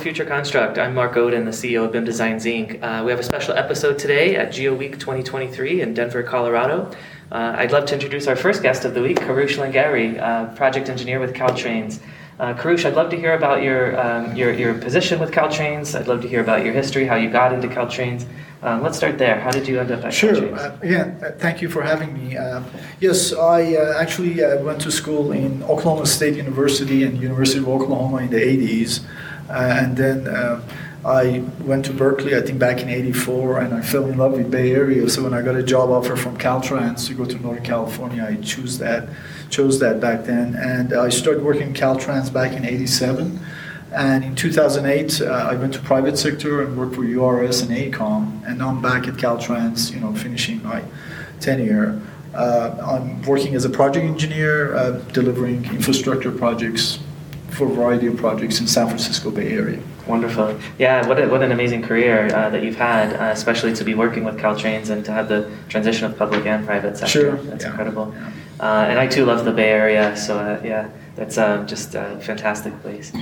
Future Construct. I'm Mark Oden, the CEO of BIM Designs Inc. Uh, we have a special episode today at Geo Week 2023 in Denver, Colorado. Uh, I'd love to introduce our first guest of the week, Kourosh Langari, uh, project engineer with Caltrans. Uh, Kourosh, I'd love to hear about your, um, your, your position with Caltrans. I'd love to hear about your history, how you got into Caltrans. Um, let's start there. How did you end up at Sure. Caltrans? Uh, again, uh, thank you for having me. Uh, yes, I uh, actually uh, went to school in Oklahoma State University and University of Oklahoma in the 80s. Uh, and then uh, I went to Berkeley, I think back in 84, and I fell in love with Bay Area. So when I got a job offer from Caltrans to go to Northern California, I chose that, chose that back then. And I started working in Caltrans back in 87. And in 2008, uh, I went to private sector and worked for URS and AECOM. And now I'm back at Caltrans, you know, finishing my tenure. Uh, I'm working as a project engineer, uh, delivering infrastructure projects for a variety of projects in San Francisco Bay Area. Wonderful. Yeah, what, a, what an amazing career uh, that you've had, uh, especially to be working with Caltrans and to have the transition of public and private sector. Sure, That's yeah, incredible. yeah. Uh, and I too love the Bay Area, so uh, yeah, that's um, just a fantastic place.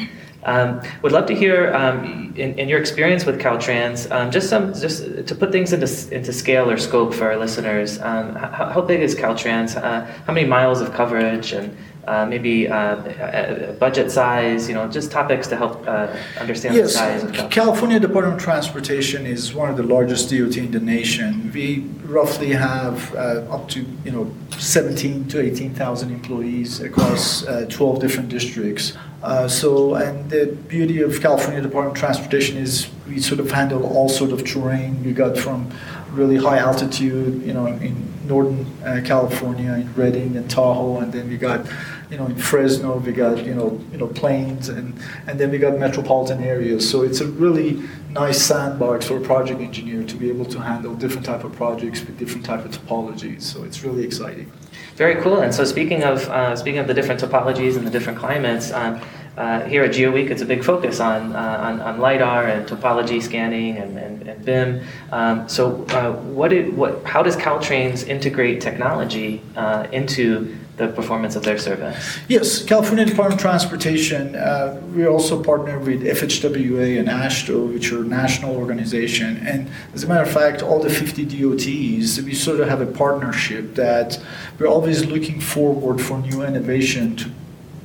Um, would love to hear, um, in, in your experience with Caltrans, um, just some, just to put things into into scale or scope for our listeners. Um, how, how big is Caltrans? Uh, how many miles of coverage and uh, maybe uh, budget size? You know, just topics to help uh, understand the Yes, size of Caltrans. California Department of Transportation is one of the largest DOT in the nation. We roughly have uh, up to you know 17 to 18,000 employees across uh, 12 different districts. Uh, so, and the beauty of California Department of Transportation is we sort of handle all sort of terrain. We got from really high altitude, you know, in northern uh, California, in Redding and Tahoe, and then we got, you know, in Fresno, we got, you know, you know, plains, and and then we got metropolitan areas. So it's a really nice sandbox for a project engineer to be able to handle different type of projects with different type of topologies. So it's really exciting. Very cool. And so, speaking of uh, speaking of the different topologies and the different climates, um, uh, here at GeoWeek, it's a big focus on uh, on, on lidar and topology scanning and, and, and BIM. Um, so, uh, what did what? How does Caltrans integrate technology uh, into the performance of their service? Yes, California Department of Transportation. Uh, we also partner with FHWA and AASHTO, which are national organization. And as a matter of fact, all the 50 DOTs, we sort of have a partnership that we're always looking forward for new innovation to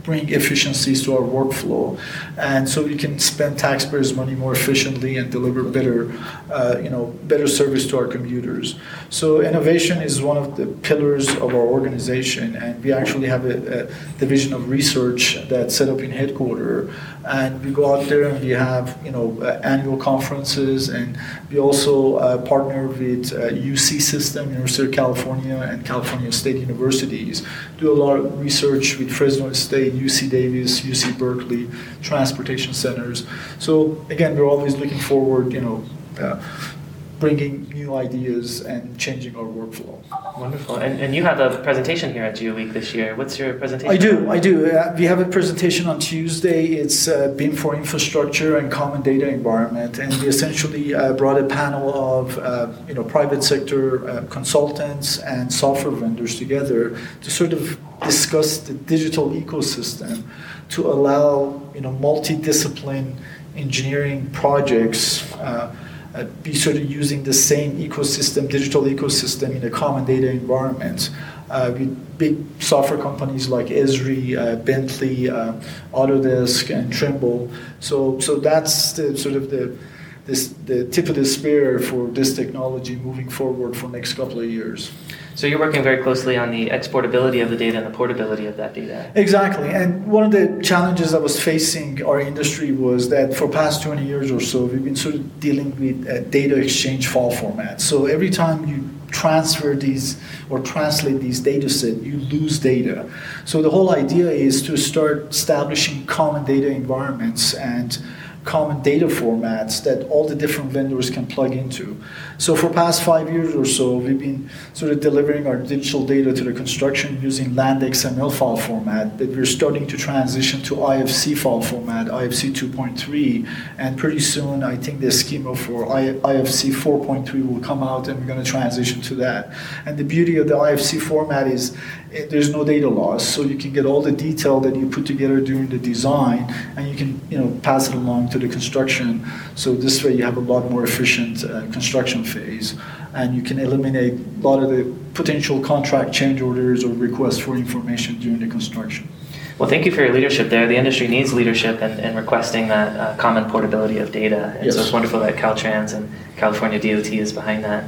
bring efficiencies to our workflow, and so we can spend taxpayers' money more efficiently and deliver better, uh, you know, better service to our commuters. So innovation is one of the pillars of our organization, and we actually have a, a division of research that's set up in headquarters, and we go out there and we have you know uh, annual conferences, and we also uh, partner with uh, UC System, University of California, and California State Universities. Do a lot of research with Fresno State, UC Davis, UC Berkeley, transportation centers. So again, we're always looking forward, you know, uh, bringing new ideas and changing our workflow. Wonderful. And, and you have a presentation here at GeoWeek this year. What's your presentation? I do, I do. Uh, we have a presentation on Tuesday. It's uh, BIM for Infrastructure and Common Data Environment, and we essentially uh, brought a panel of uh, you know private sector uh, consultants and software vendors together to sort of discuss the digital ecosystem to allow you know multi-discipline engineering projects. Uh, uh, be sort of using the same ecosystem, digital ecosystem in a common data environment. Uh, with big software companies like Esri, uh, Bentley, uh, Autodesk, and Trimble. So, so that's the sort of the this, the tip of the spear for this technology moving forward for next couple of years. So you're working very closely on the exportability of the data and the portability of that data. Exactly, and one of the challenges that was facing our industry was that for past 20 years or so, we've been sort of dealing with uh, data exchange file formats. So every time you transfer these or translate these data set, you lose data. So the whole idea is to start establishing common data environments and common data formats that all the different vendors can plug into. So for past five years or so, we've been sort of delivering our digital data to the construction using LandXML file format, but we're starting to transition to IFC file format, IFC 2.3, and pretty soon I think the schema for IFC 4.3 will come out and we're going to transition to that. And the beauty of the IFC format is there's no data loss, so you can get all the detail that you put together during the design, and you can you know pass it along to the construction. So this way, you have a lot more efficient uh, construction phase, and you can eliminate a lot of the potential contract change orders or requests for information during the construction. Well, thank you for your leadership there. The industry needs leadership in, in requesting that uh, common portability of data. And Yes. so it's wonderful that Caltrans and California DOT is behind that.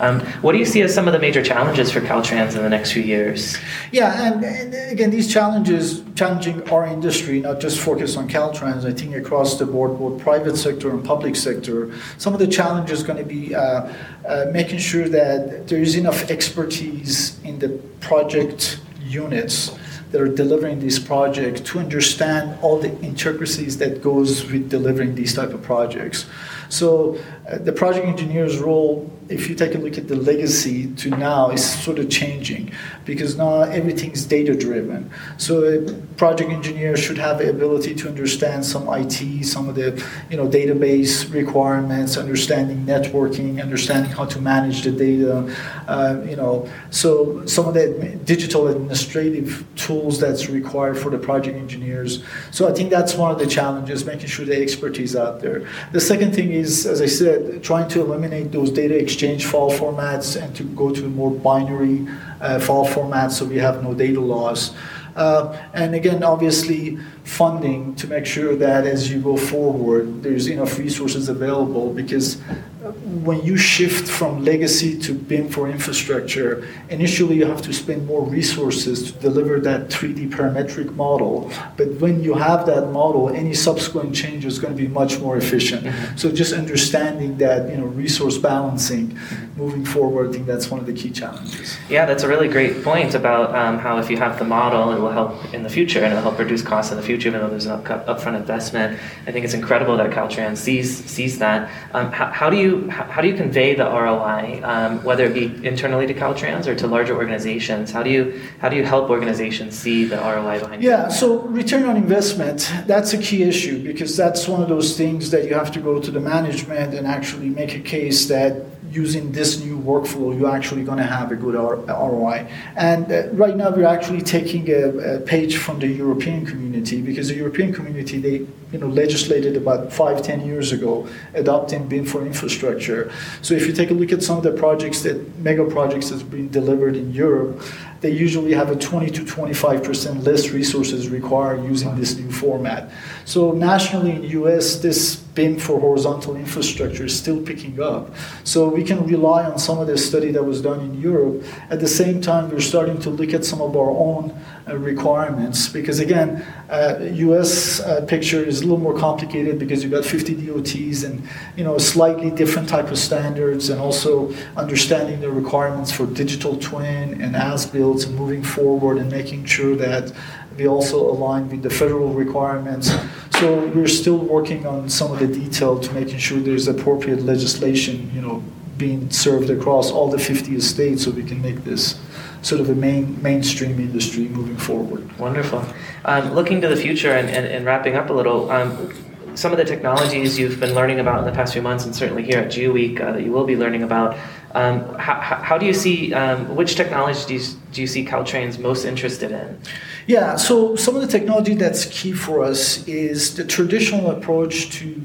Um, what do you see as some of the major challenges for Caltrans in the next few years? Yeah, and, and again, these challenges challenging our industry, not just focus on Caltrans. I think across the board, both private sector and public sector, some of the challenges going to be uh, uh, making sure that there is enough expertise in the project units that are delivering these projects to understand all the intricacies that goes with delivering these type of projects. So the project engineer's role, if you take a look at the legacy to now, is sort of changing because now everything's data driven. So a project engineer should have the ability to understand some IT, some of the you know database requirements, understanding networking, understanding how to manage the data. Uh, you know, so some of the digital administrative tools that's required for the project engineers. So I think that's one of the challenges, making sure the expertise out there. The second thing is, as I said, trying to eliminate those data exchange file formats and to go to more binary uh, file formats so we have no data loss. Uh, and again, obviously, funding to make sure that as you go forward, there's enough resources available because when you shift from legacy to BIM for infrastructure, initially you have to spend more resources to deliver that 3D parametric model. But when you have that model, any subsequent change is going to be much more efficient. So just understanding that, you know, resource balancing moving forward, I think that's one of the key challenges. Yeah, that's a really great point about um, how if you have the model, it will help in the future and it'll help reduce costs in the future, even though there's an up, upfront investment. I think it's incredible that Caltrans sees sees that. Um, how, how do you how, how do you convey the ROI, um, whether it be internally to Caltrans or to larger organizations? How do you how do you help organizations see the ROI behind? Yeah, so return on investment, that's a key issue because that's one of those things that you have to go to the management and actually make a case that using this new workflow, you're actually going to have a good ROI. And uh, right now, we're actually taking a, a page from the European community because the European community, they you know, legislated about five, ten years ago, adopting BIM for infrastructure. So if you take a look at some of the projects that, mega projects that's been delivered in Europe, they usually have a 20 to 25% less resources required using this new format. So nationally in the US, this BIM for horizontal infrastructure is still picking up. So we can rely on some of the study that was done in Europe. At the same time, we're starting to look at some of our own uh, requirements because again, uh, US uh, picture is a little more complicated because you've got 50 DOTs and you know slightly different type of standards and also understanding the requirements for digital twin and as-built and moving forward and making sure that we also align with the federal requirements. So we're still working on some of the detail to making sure there's appropriate legislation, you know, being served across all the 50 states so we can make this sort of a main mainstream industry moving forward. Wonderful. Um, looking to the future and, and, and wrapping up a little, um, some of the technologies you've been learning about in the past few months, and certainly here at GeoWeek uh, that you will be learning about, um, how, how do you see, um, which you, do you see Caltrans most interested in? Yeah, so some of the technology that's key for us is the traditional approach to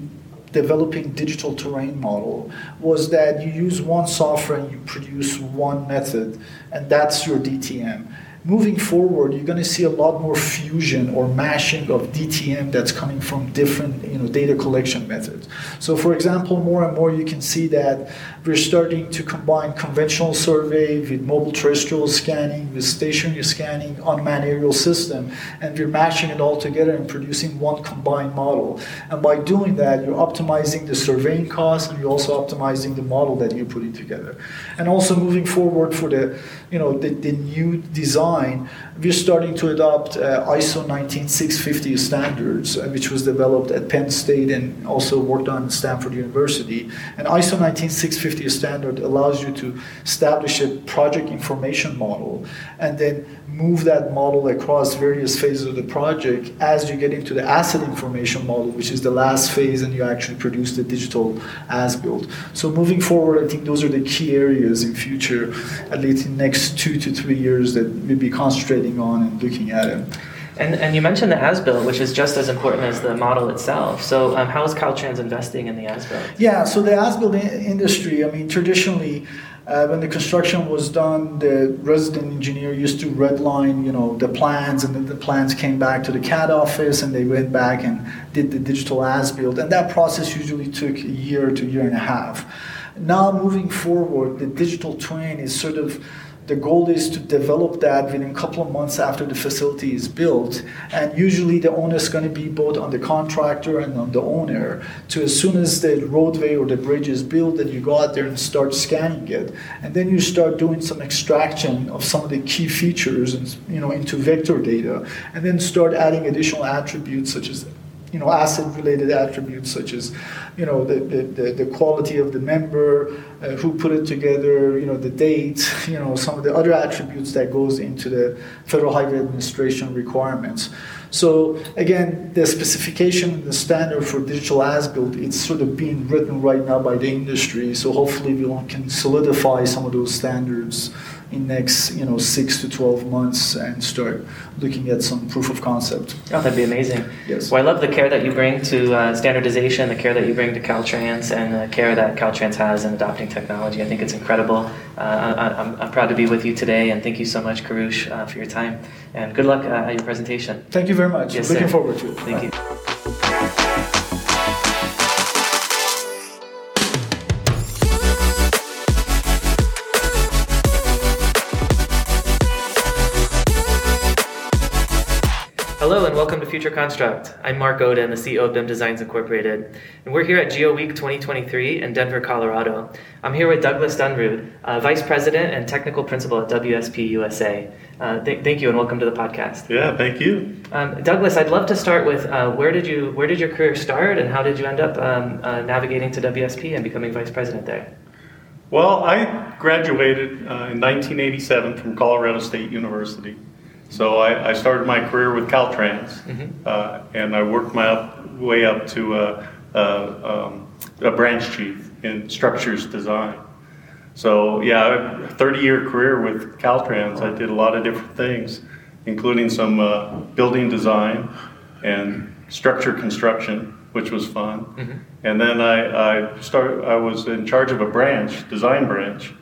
developing digital terrain model was that you use one software and you produce one method, and that's your DTM. Moving forward, you're going to see a lot more fusion or mashing of DTM that's coming from different you know, data collection methods. So, for example, more and more you can see that we're starting to combine conventional survey with mobile terrestrial scanning, with stationary scanning, unmanned aerial system, and we're mashing it all together and producing one combined model. And by doing that, you're optimizing the surveying costs and you're also optimizing the model that you're putting together. And also moving forward for the you know the, the new design, line we're starting to adopt uh, ISO 19650 standards, uh, which was developed at Penn State and also worked on at Stanford University. And ISO 19650 standard allows you to establish a project information model and then move that model across various phases of the project as you get into the asset information model, which is the last phase, and you actually produce the digital as built. So moving forward, I think those are the key areas in future, at least in next two to three years, that we'll be concentrating on and looking at it. And, and you mentioned the as-built, which is just as important as the model itself. So um, how is Caltrans investing in the as-built? Yeah, so the as-built industry, I mean, traditionally, uh, when the construction was done, the resident engineer used to redline, you know, the plans, and then the plans came back to the CAD office, and they went back and did the digital as-built, and that process usually took a year to a year and a half. Now, moving forward, the digital twin is sort of the goal is to develop that within a couple of months after the facility is built. And usually the owner is going to be both on the contractor and on the owner to as soon as the roadway or the bridge is built, that you go out there and start scanning it. And then you start doing some extraction of some of the key features and you know into vector data. And then start adding additional attributes such as you know, asset related attributes such as, you know, the, the, the quality of the member, uh, who put it together, you know, the date, you know, some of the other attributes that goes into the Federal Highway Administration requirements. So again, the specification, the standard for digital as-built, it's sort of being written right now by the industry. So hopefully we can solidify some of those standards in next you know six to twelve months and start looking at some proof of concept. Oh, that'd be amazing. Yes. Well, I love the care that you bring to uh, standardization, the care that you bring to Caltrans, and the care that Caltrans has in adopting technology. I think it's incredible. Uh, I, am I'm proud to be with you today, and thank you so much, Kourosh, uh, for your time. And good luck uh, at your presentation. Thank you very much. Yes, Looking sir. forward to it. Thank Bye. you. Future Construct. I'm Mark Oden, the CEO of BIM Designs Incorporated, and we're here at Geo Week 2023 in Denver, Colorado. I'm here with Douglas Dunrud, uh, Vice President and Technical Principal at WSP USA. Uh, th- thank you and welcome to the podcast. Yeah, thank you. Um, Douglas, I'd love to start with uh, where did you where did your career start and how did you end up um, uh, navigating to WSP and becoming Vice President there? Well, I graduated uh, in 1987 from Colorado State University. So I, I started my career with Caltrans, Mhm. uh, and I worked my up, way up to uh, uh, um, a branch chief in structures design. So yeah, a 30-year career with Caltrans. I did a lot of different things, including some uh, building design and structure construction, which was fun. Mhm. And then I, I started. I was in charge of a branch, design branch,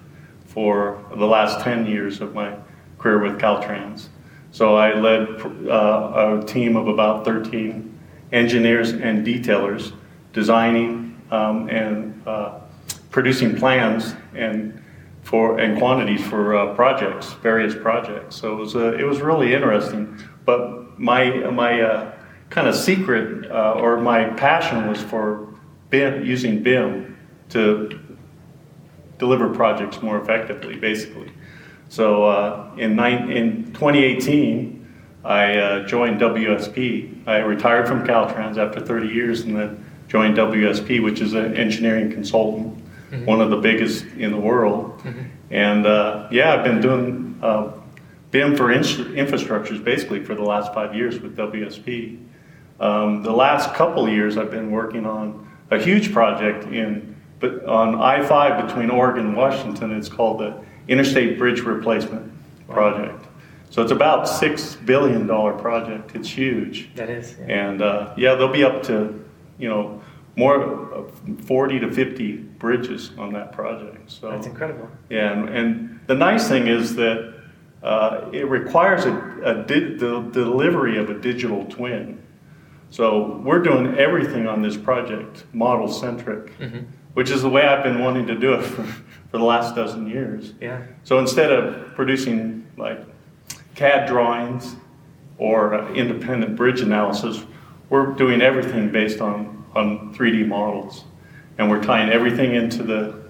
for the last 10 years of my career with Caltrans. So I led uh, a team of about 13 engineers and detailers, designing um, and uh, producing plans and for and quantities for uh, projects, various projects. So it was uh, it was really interesting. But my my uh, kind of secret uh, or my passion was for BIM, using BIM to deliver projects more effectively, basically. So uh, in, nine, in 2018, I uh, joined WSP. I retired from Caltrans after 30 years and then joined WSP, which is an engineering consultant, Mhm. one of the biggest in the world. Mhm. And uh, yeah, I've been doing uh, BIM for in- infrastructures basically for the last five years with WSP. Um, the last couple years, I've been working on a huge project in but on I-5 between Oregon and Washington. It's called the Interstate Bridge Replacement Project. So it's about six billion dollar project. It's huge. That is. yeah. And uh, yeah, they'll be up to, you know, more uh, 40 to 50 bridges on that project. So That's incredible. yeah, and, and the nice thing is that uh, it requires a, a di- the delivery of a digital twin. So we're doing everything on this project model centric, Mhm. which is the way I've been wanting to do it for, for the last dozen years. Yeah. So instead of producing like CAD drawings or independent bridge analysis, we're doing everything based on, on 3D models. And we're tying everything into the,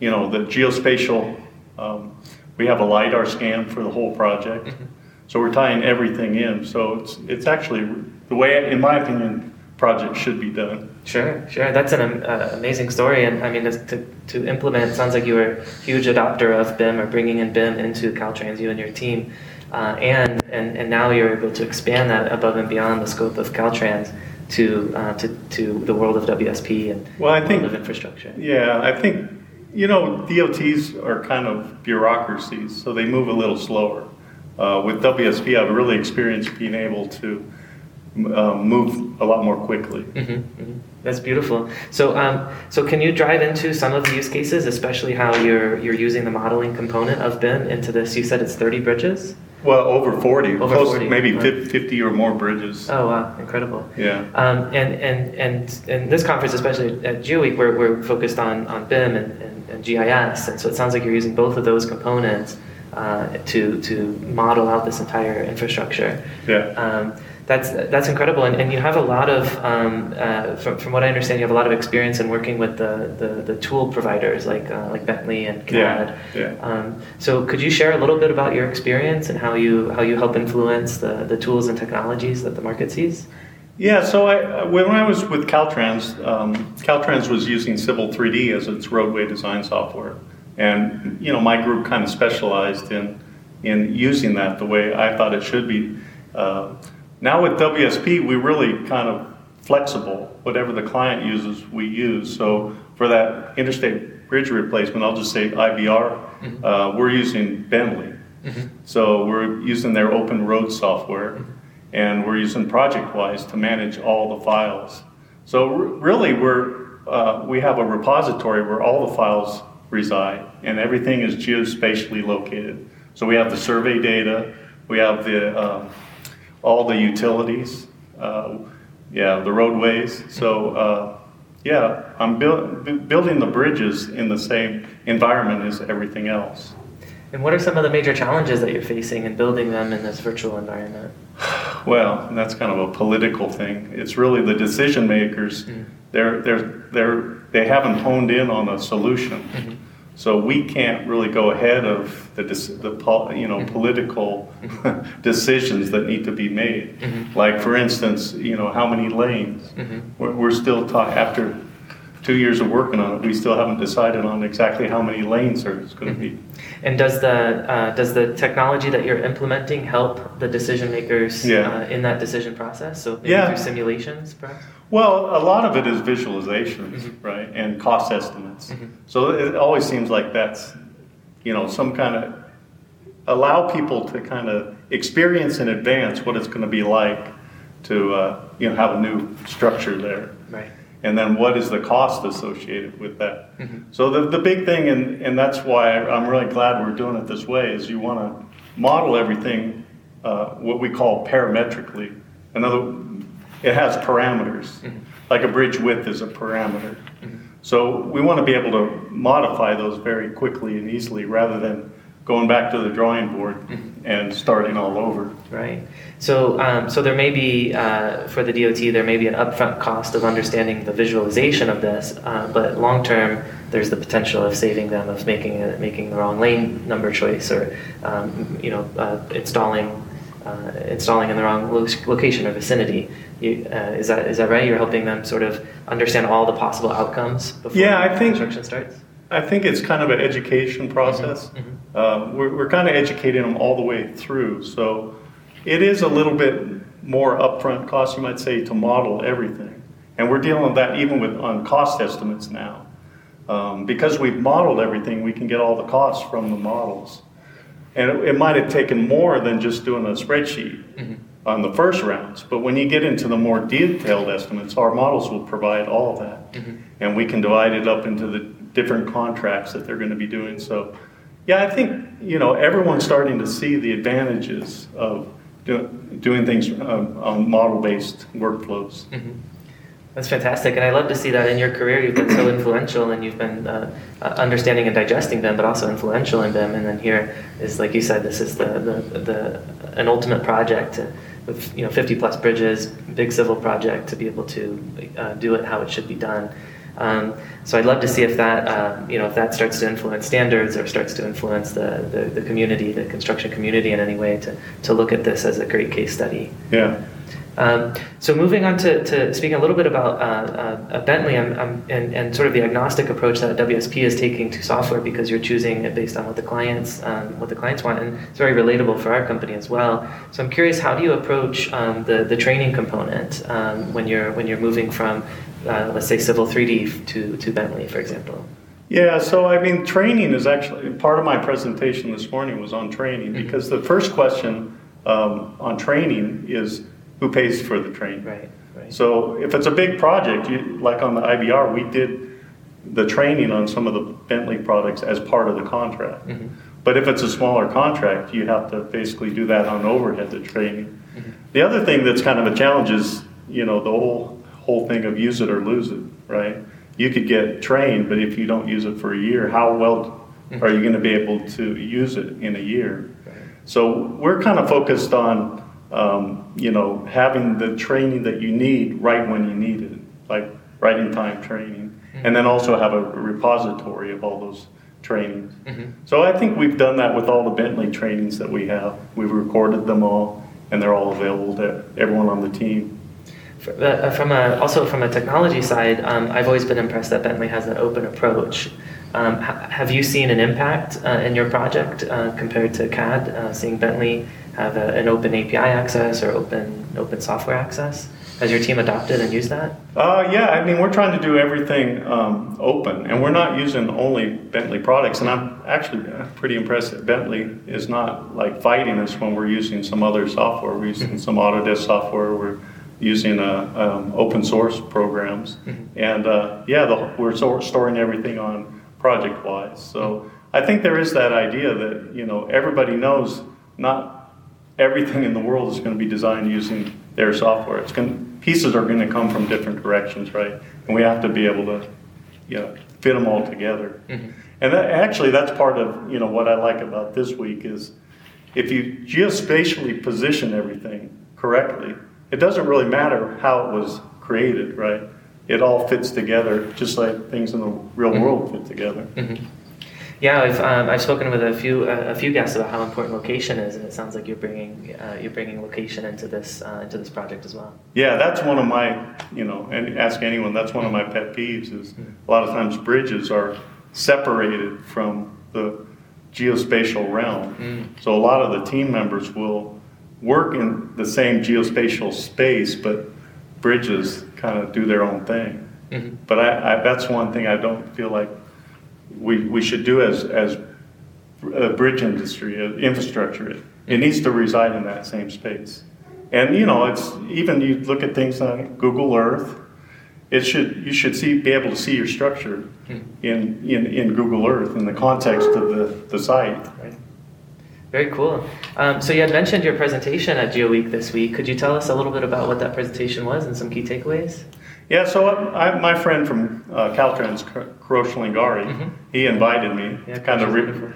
you know, the geospatial. Um, we have a LiDAR scan for the whole project. Mhm. So we're tying everything in. So it's, it's actually the way, in my opinion, projects should be done. Sure, sure. That's an uh, amazing story, and I mean, to, to, to implement, it sounds like you were a huge adopter of BIM or bringing in BIM into Caltrans, you and your team, uh, and, and and now you're able to expand that above and beyond the scope of Caltrans to uh, to, to the world of WSP and Well, I world think of infrastructure. Yeah, I think, you know, DOTs are kind of bureaucracies, so they move a little slower. uh, with WSP, I've really experienced being able to uh, move a lot more quickly. Mm-hmm, mm-hmm. That's beautiful. So, um, so can you drive into some of the use cases, especially how you're you're using the modeling component of BIM into this? You said it's 30 bridges. Well, over 40, Over close, 40, maybe right. 50 or more bridges. Oh wow, incredible. Yeah. Um, and, and, and, and this conference, especially at GeoWeek, we're, we're focused on, on BIM and, and, and GIS. And so it sounds like you're using both of those components uh, to, to model out this entire infrastructure. Yeah. Um, that's, that's incredible. And, and you have a lot of, um, uh, from, from what I understand, you have a lot of experience in working with the, the, the tool providers like, uh, like Bentley and CAD. Yeah, yeah. Um, so could you share a little bit about your experience and how you, how you help influence the, the tools and technologies that the market sees? Yeah, so I, when I was with Caltrans, um, Caltrans was using Civil 3D as its roadway design software. And, you know, my group kind of specialized in, in using that the way I thought it should be. Uh, now with WSP, we really kind of flexible. Whatever the client uses, we use. So for that interstate bridge replacement, I'll just say IBR, uh, we're using Bentley. So we're using their open road software, and we're using ProjectWise to manage all the files. So r- really, we're uh, we have a repository where all the files reside, and everything is geospatially located. So we have the survey data, we have the um, all the utilities, uh, yeah, the roadways. So uh, yeah, I'm buil- bu- building the bridges in the same environment as everything else. And what are some of the major challenges that you're facing in building them in this virtual environment? Well, that's kind of a political thing. It's really the decision makers. They're, they're, they're, they haven't honed in on a solution. So we can't really go ahead of the, the you know, political decisions that need to be made. Like, for instance, you know, how many lanes? We're, we're still talking, after two years of working on it, we still haven't decided on exactly how many lanes there's going to be. And does the uh, does the technology that you're implementing help the decision makers Yeah. uh, in that decision process? So maybe Yeah. through simulations, perhaps. Well, a lot of it is visualizations, right, and cost estimates. So it always seems like that's, you know, some kind of allow people to kind of experience in advance what it's going to be like to, uh, you know, have a new structure there. Right. And then what is the cost associated with that? So the, the big thing, and, and that's why I'm really glad we're doing it this way, is you want to model everything uh, what we call parametrically. Another, it has parameters. Like a bridge width is a parameter. So we want to be able to modify those very quickly and easily rather than going back to the drawing board and starting all over. Right. So, um, so there may be uh, for the DOT there may be an upfront cost of understanding the visualization of this, uh, but long term there's the potential of saving them of making a, making the wrong lane number choice or um, you know uh, installing uh, installing in the wrong lo- location or vicinity. You, uh, is that is that right? You're helping them sort of understand all the possible outcomes before Yeah, I think- construction starts. I think it's kind of an education process. Uh, we're, we're kind of educating them all the way through. So it is a little bit more upfront cost, you might say, to model everything. And we're dealing with that even with on cost estimates now. Um, because we've modeled everything, we can get all the costs from the models. And it, it might have taken more than just doing a spreadsheet on the first rounds. But when you get into the more detailed estimates, our models will provide all of that. And we can divide it up into the different contracts that they're going to be doing. So, yeah, I think, you know, everyone's starting to see the advantages of do, doing things um, on model-based workflows. That's fantastic, and I love to see that in your career you've been so influential and you've been uh, uh, understanding and digesting them, but also influential in them. And then here is, like you said, this is the the, the an ultimate project to, with you know 50 plus bridges, big civil project to be able to uh, do it how it should be done. Um, so I'd love to see if that um, you know if that starts to influence standards or starts to influence the, the, the community, the construction community in any way to to look at this as a great case study. Yeah. Um, so moving on to, to speaking a little bit about uh, uh, Bentley I'm, I'm, and, and sort of the agnostic approach that WSP is taking to software because you're choosing it based on what the clients um, what the clients want and it's very relatable for our company as well. So I'm curious, how do you approach um, the the training component um, when you're when you're moving from uh, let's say Civil 3D to to Bentley, for example? Yeah, so I mean, training is actually part of my presentation this morning was on training Mm-hmm. because the first question um, on training is who pays for the training. Right, right. So if it's a big project, you, like on the IBR, we did the training on some of the Bentley products as part of the contract. Mhm. But if it's a smaller contract, you have to basically do that on overhead, the training. Mhm. The other thing that's kind of a challenge is, you know, the whole, whole thing of use it or lose it, right? You could get trained, but if you don't use it for a year, how well are you gonna be able to use it in a year? Right. So we're kind of focused on, um, you know, having the training that you need right when you need it, like right in time training. And then also have a repository of all those trainings. Mhm. So I think we've done that with all the Bentley trainings that we have. We've recorded them all and they're all available to everyone on the team. Uh, From a, also from a technology side, um, I've always been impressed that Bentley has an open approach. Um, ha- have you seen an impact uh, in your project uh, compared to CAD, uh, seeing Bentley have a, an open API access or open open software access? Has your team adopted and used that? Uh, yeah, I mean, we're trying to do everything um, open, and we're not using only Bentley products. And I'm actually uh, pretty impressed that Bentley is not like fighting us when we're using some other software. We're using some Autodesk software. We're using uh, um, open source programs, and uh, yeah, the, we're so, storing everything on ProjectWise. So I think there is that idea that you know everybody knows not everything in the world is going to be designed using their software. It's going pieces are going to come from different directions, right? And we have to be able to, you know, fit them all together. Mhm. And that, actually, that's part of you know what I like about this week is if you geospatially position everything correctly, it doesn't really matter how it was created, right? It all fits together, just like things in the real world fit together. Mhm. Yeah, I've, um, I've spoken with a few uh, a few guests about how important location is, and it sounds like you're bringing uh, you're bringing location into this uh, into this project as well. Yeah, that's one of my, you know, and ask anyone, that's one of my pet peeves is a lot of times bridges are separated from the geospatial realm. Mm. So a lot of the team members will work in the same geospatial space, but bridges kind of do their own thing. Mhm. But I, I, that's one thing I don't feel like we, we should do as, as a bridge industry, uh, infrastructure. It, it needs to reside in that same space. And you know, it's even you look at things on Google Earth. It should you should see be able to see your structure in, in, in Google Earth in the context of the, the site. Right. Very cool. Um, so you had mentioned your presentation at GeoWeek this week. Could you tell us a little bit about what that presentation was and some key takeaways? Yeah, so I, my friend from uh, Caltrans, Kourosh Langari, Mhm. he invited me Yeah, to kind of re-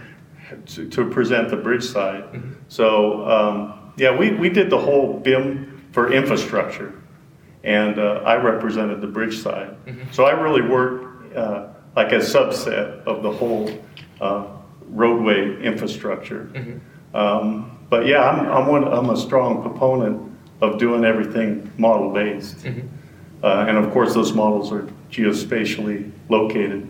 to, to present the bridge side. Mhm. So um, yeah, we, we did the whole BIM for infrastructure, and uh, I represented the bridge side. Mhm. So I really worked uh, like a subset of the whole uh, roadway infrastructure. Mhm. Um, but yeah, I'm, I'm, one, I'm a strong proponent of doing everything model based. Uh, and of course, those models are geospatially located.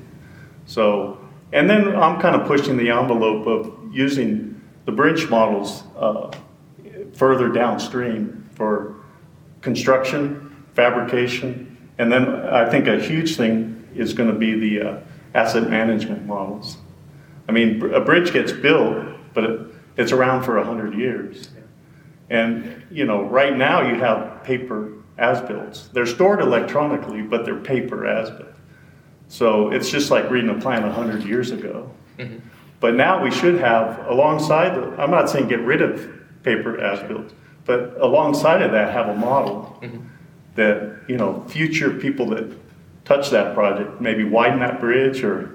So, and then I'm kind of pushing the envelope of using the bridge models uh, further downstream for construction, fabrication, and then I think a huge thing is going to be the uh, asset management models. I mean, a bridge gets built, but it, it's around for 100 years. And, you know, right now you have paper as-bills. They're stored electronically, but they're paper as-built. So it's just like reading a plan 100 years ago. Mhm. But now we should have, alongside, the, I'm not saying get rid of paper as-built, but alongside of that, have a model Mhm. that, you know, future people that touch that project, maybe widen that bridge or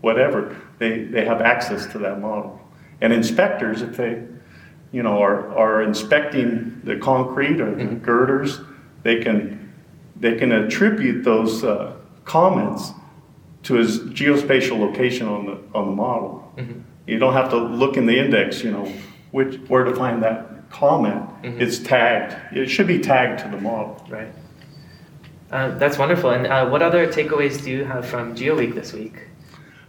whatever, they, they have access to that model. And inspectors, if they, you know, are, are inspecting the concrete or the Mhm. girders, they can, they can attribute those uh, comments to his geospatial location on the, on the model. Mhm. You don't have to look in the index, you know, which, where to find that comment. Mhm. It's tagged. It should be tagged to the model. Right. Uh, that's wonderful. And uh, what other takeaways do you have from GeoWeek this week?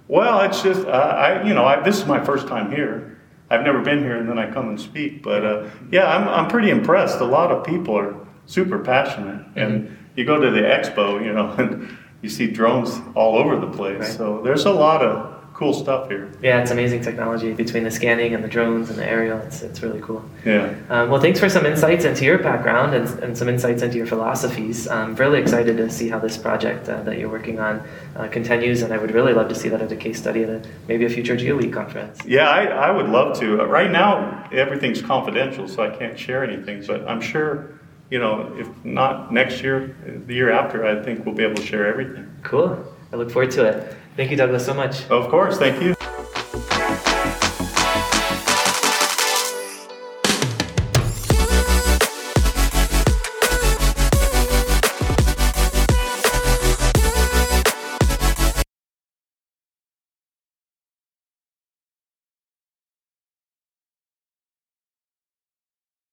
Well, it's just, uh, I, you know, I, this is my first time here. I've never been here and then I come and speak. But uh, yeah, I'm, I'm pretty impressed. A lot of people are super passionate. And you go to the expo, you know, and you see drones all over the place. Right. So there's a lot of cool stuff here. Yeah, it's amazing technology between the scanning and the drones and the aerial. It's, it's really cool. Yeah. Um, well, thanks for some insights into your background and, and some insights into your philosophies. I'm really excited to see how this project uh, that you're working on uh, continues, and I would really love to see that as a case study at a, maybe a future GeoWeek conference. Yeah, I, I would love to. Uh, Right now, everything's confidential, so I can't share anything. But I'm sure, you know, if not next year, the year after, I think we'll be able to share everything. Cool. I look forward to it. Thank you, Douglas, so much. Of course, thank you.